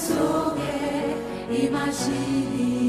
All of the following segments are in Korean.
속에 임하시니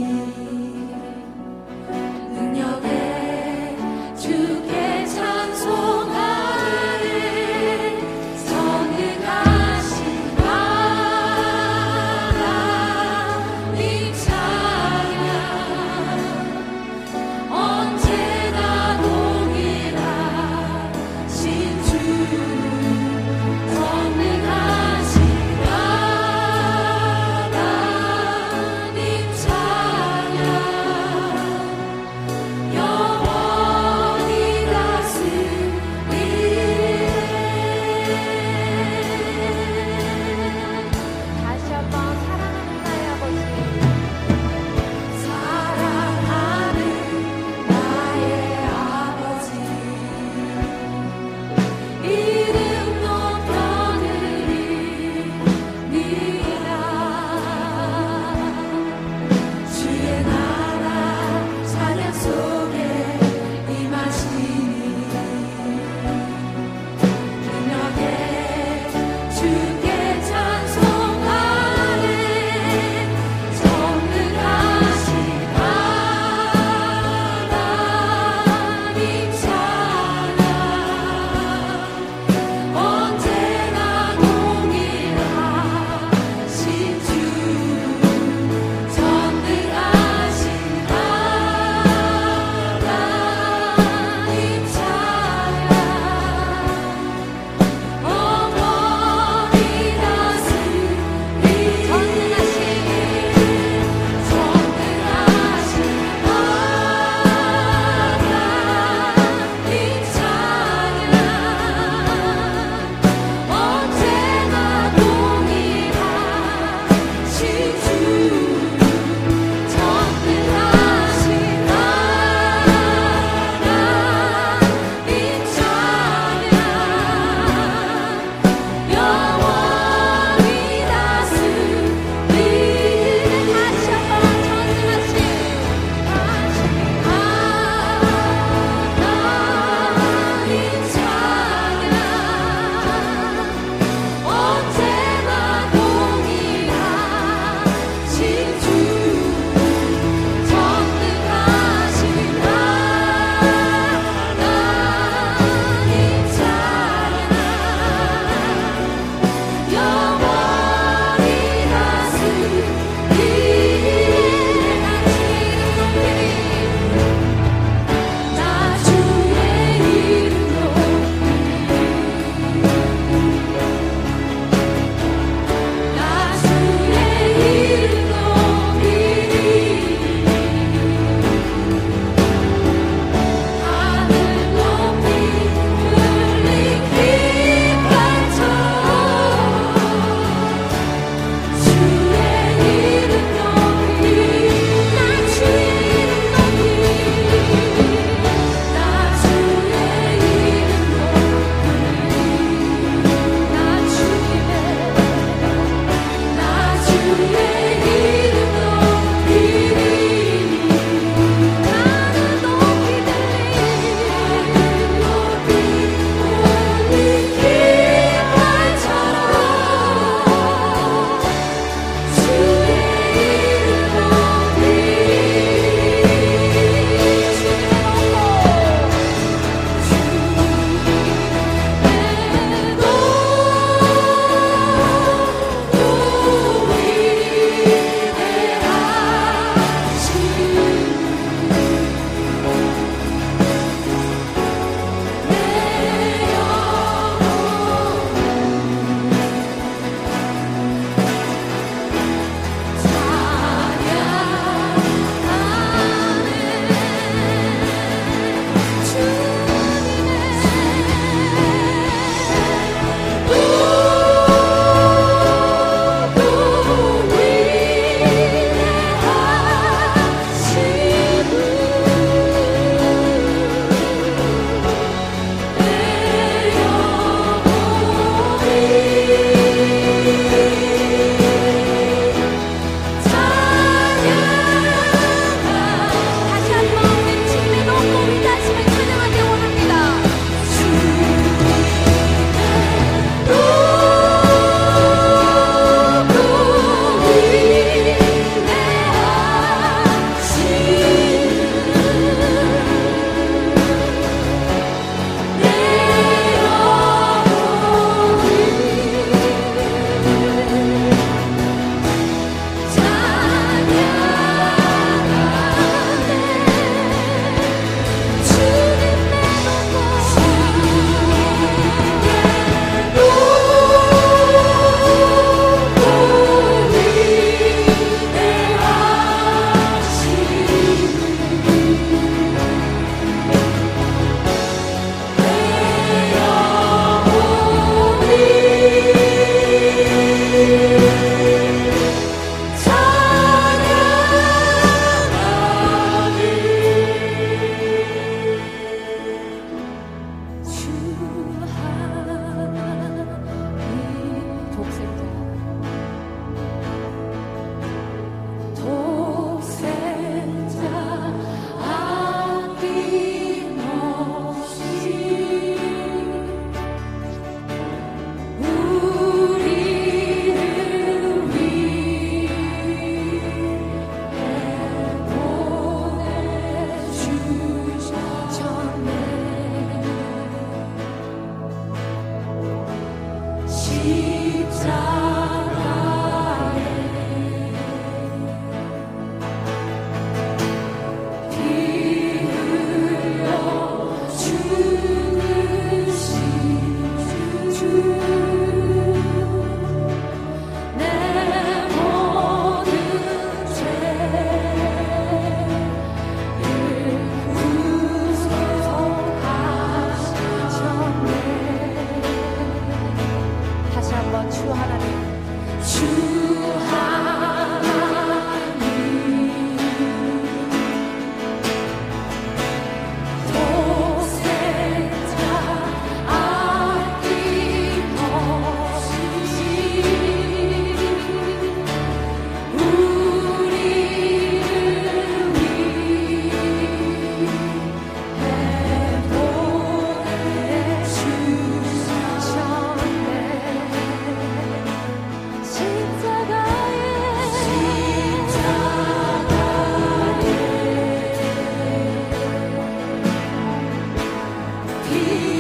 내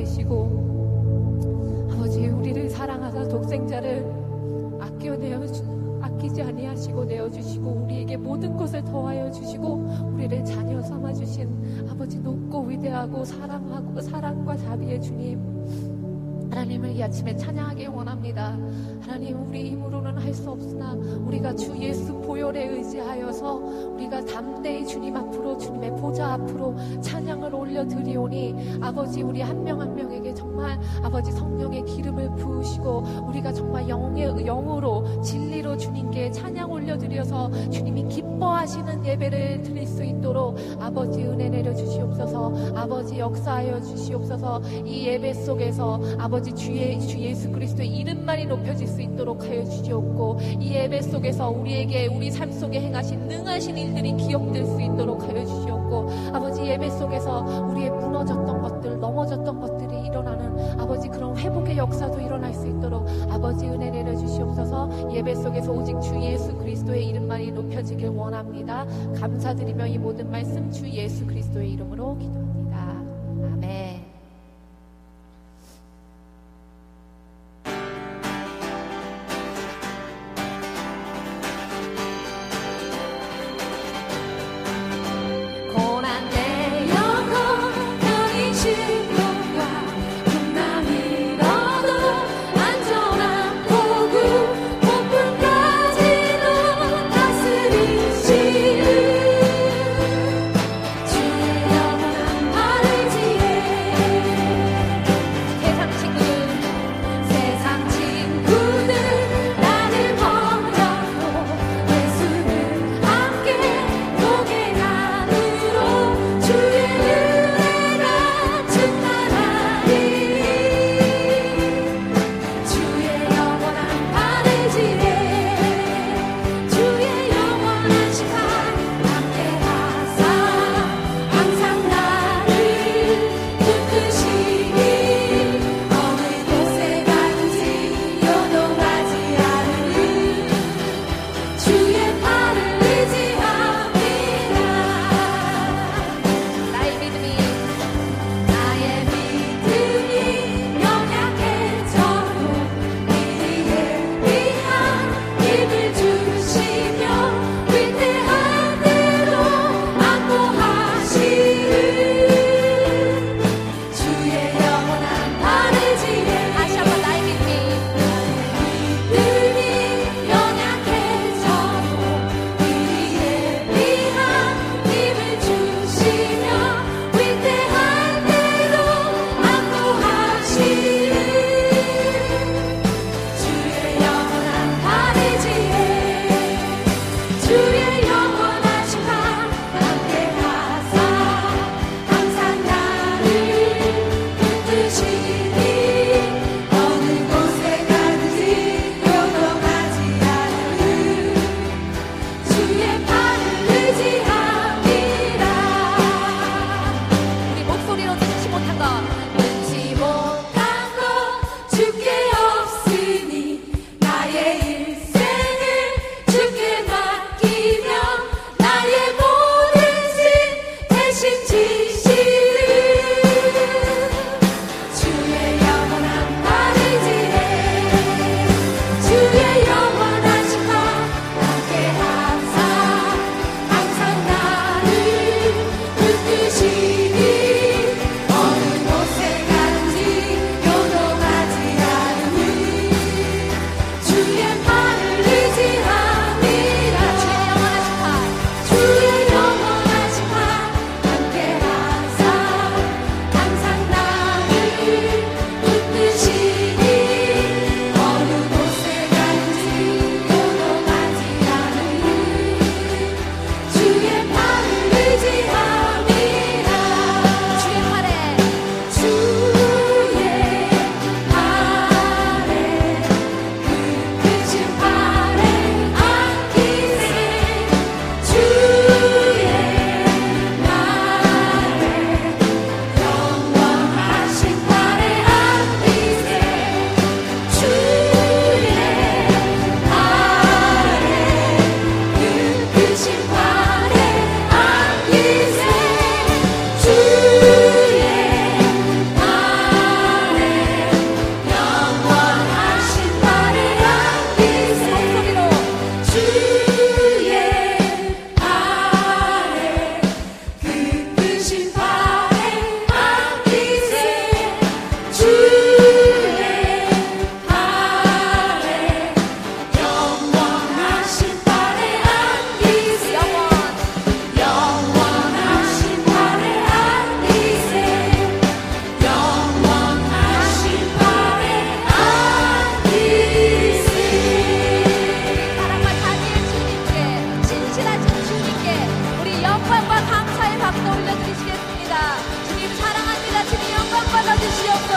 계시고 아버지 우리를 사랑하사 독생자를 아껴내어 주- 아끼지 아니하시고 내어 주시고 우리에게 모든 것을 더하여 주시고 우리를 자녀 삼아 주신 아버지 높고 위대하고 사랑하고 사랑과 자비의 주님. 하나님을 이 아침에 찬 담대히 주님 앞으로 주님의 보좌 앞으로 찬양을 올려드리오니 아버지 우리 한 명한 명에게 정말 아버지 성령의 기름을 부으시고 우리가 정말 영의 영으로 진리로 주님께 찬양 올려드려서 주님이 기뻐하시는 예배를 드릴 수 있도록 아버지 은혜 내려 주시옵소서 아버지 역사하여 주시옵소서 이 예배 속에서 아버지 주의 주 예수 그리스도의 이름만이 높여질 수 있도록 하여 주시옵고 이 예배 속에서 우리에게 우리 삶 속에 행하신 능하신 일들이 기억될 수 있도록 하여 주시옵고 아버지 예배 속에서 우리의 무너졌던 것들 넘어졌던 것들이 일어나는 아버지 그런 회복의 역사도 일어날 수 있도록 아버지 은혜 내려 주시옵소서. 예배 속에서 오직 주 예수 그리스도의 이름만이 높여지길 원합니다. 감사드리며 이 모든 말씀 주 예수 그리스도의 이름으로 기도합니다. 아멘.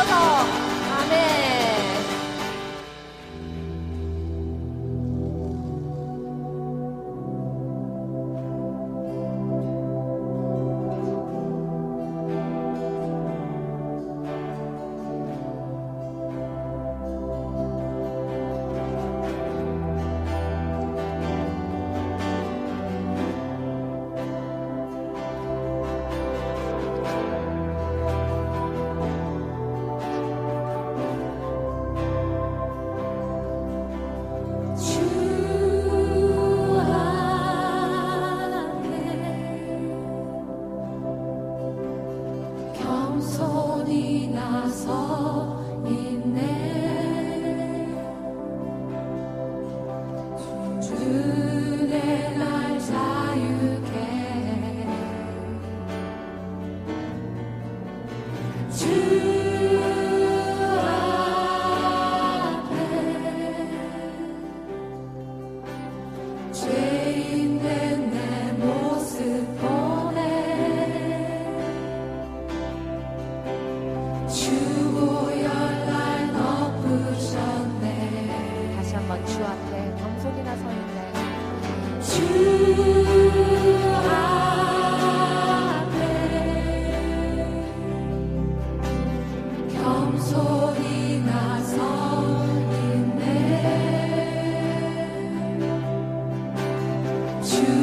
走。 주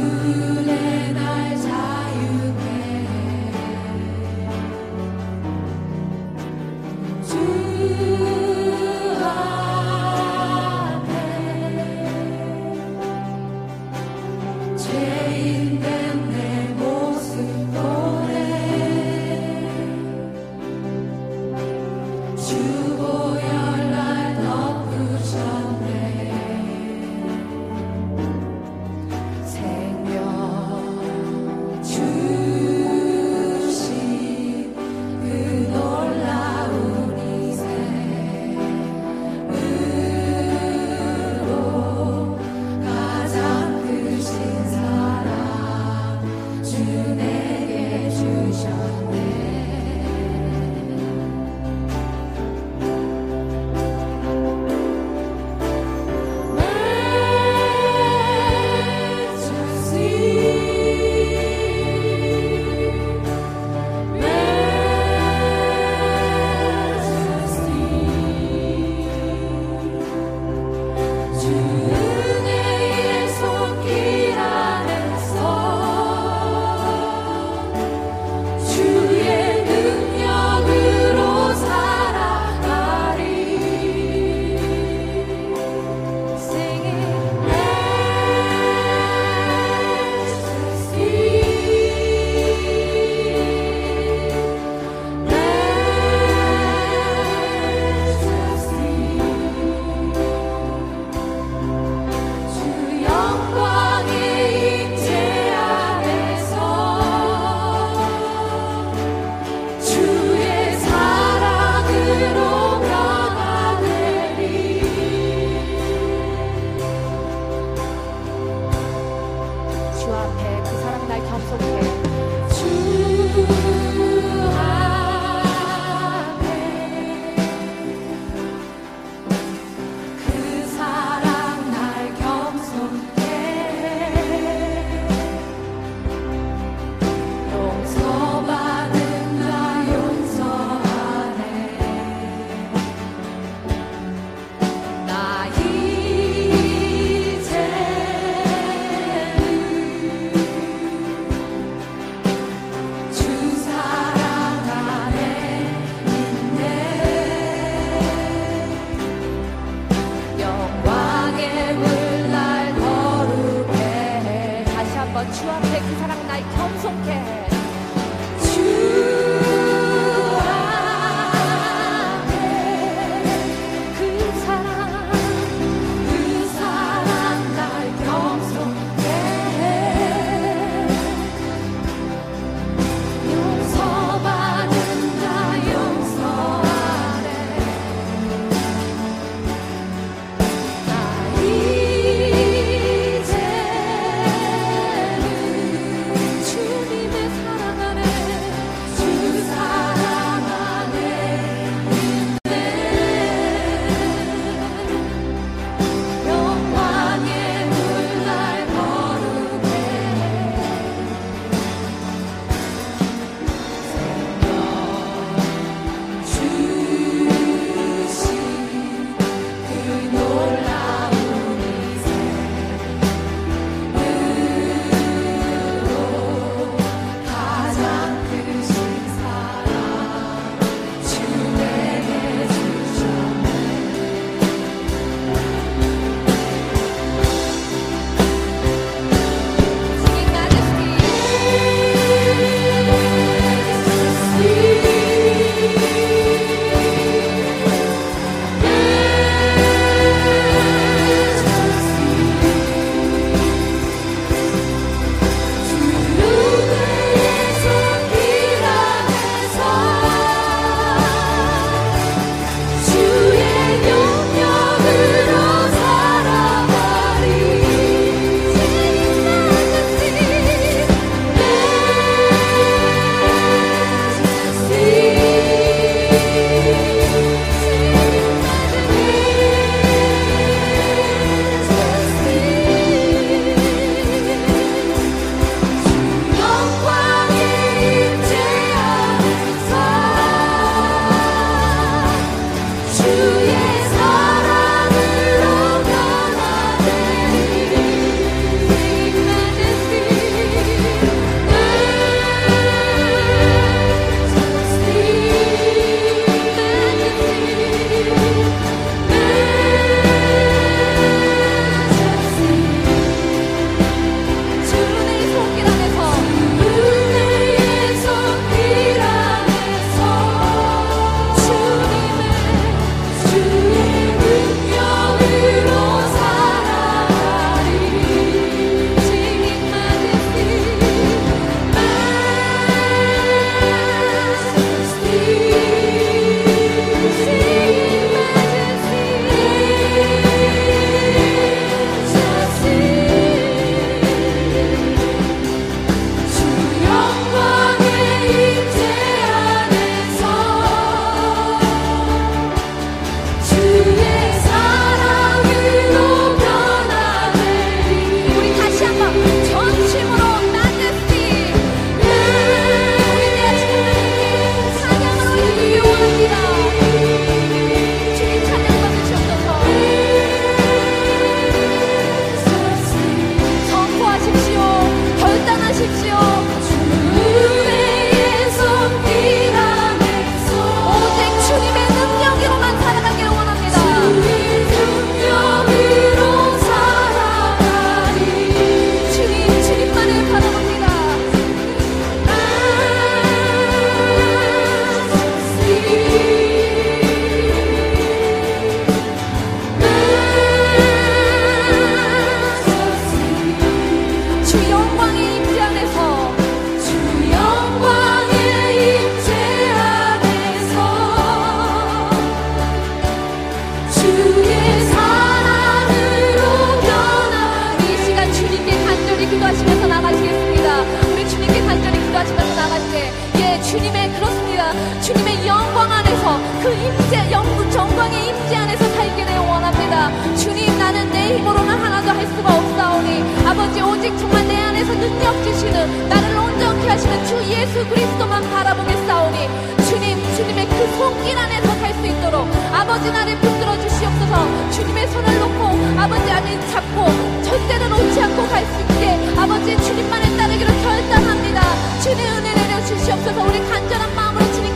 내 힘으로는 하나도 할 수가 없사오니 아버지 오직 정말 내 안에서 능력 주시는 나를 온전케 하시는 주 예수 그리스도만 바라보겠사오니 주님 주님의 그 손길 안에서 살수 있도록 아버지 나를 붙들어 주시옵소서. 주님의 손을 놓고 아버지 안에 잡고 절대로 놓지 않고 갈 수 있게 아버지 주님만을 따르기로 결단합니다. 주님 은혜 내려 주시옵소서. 우리 간절한 마음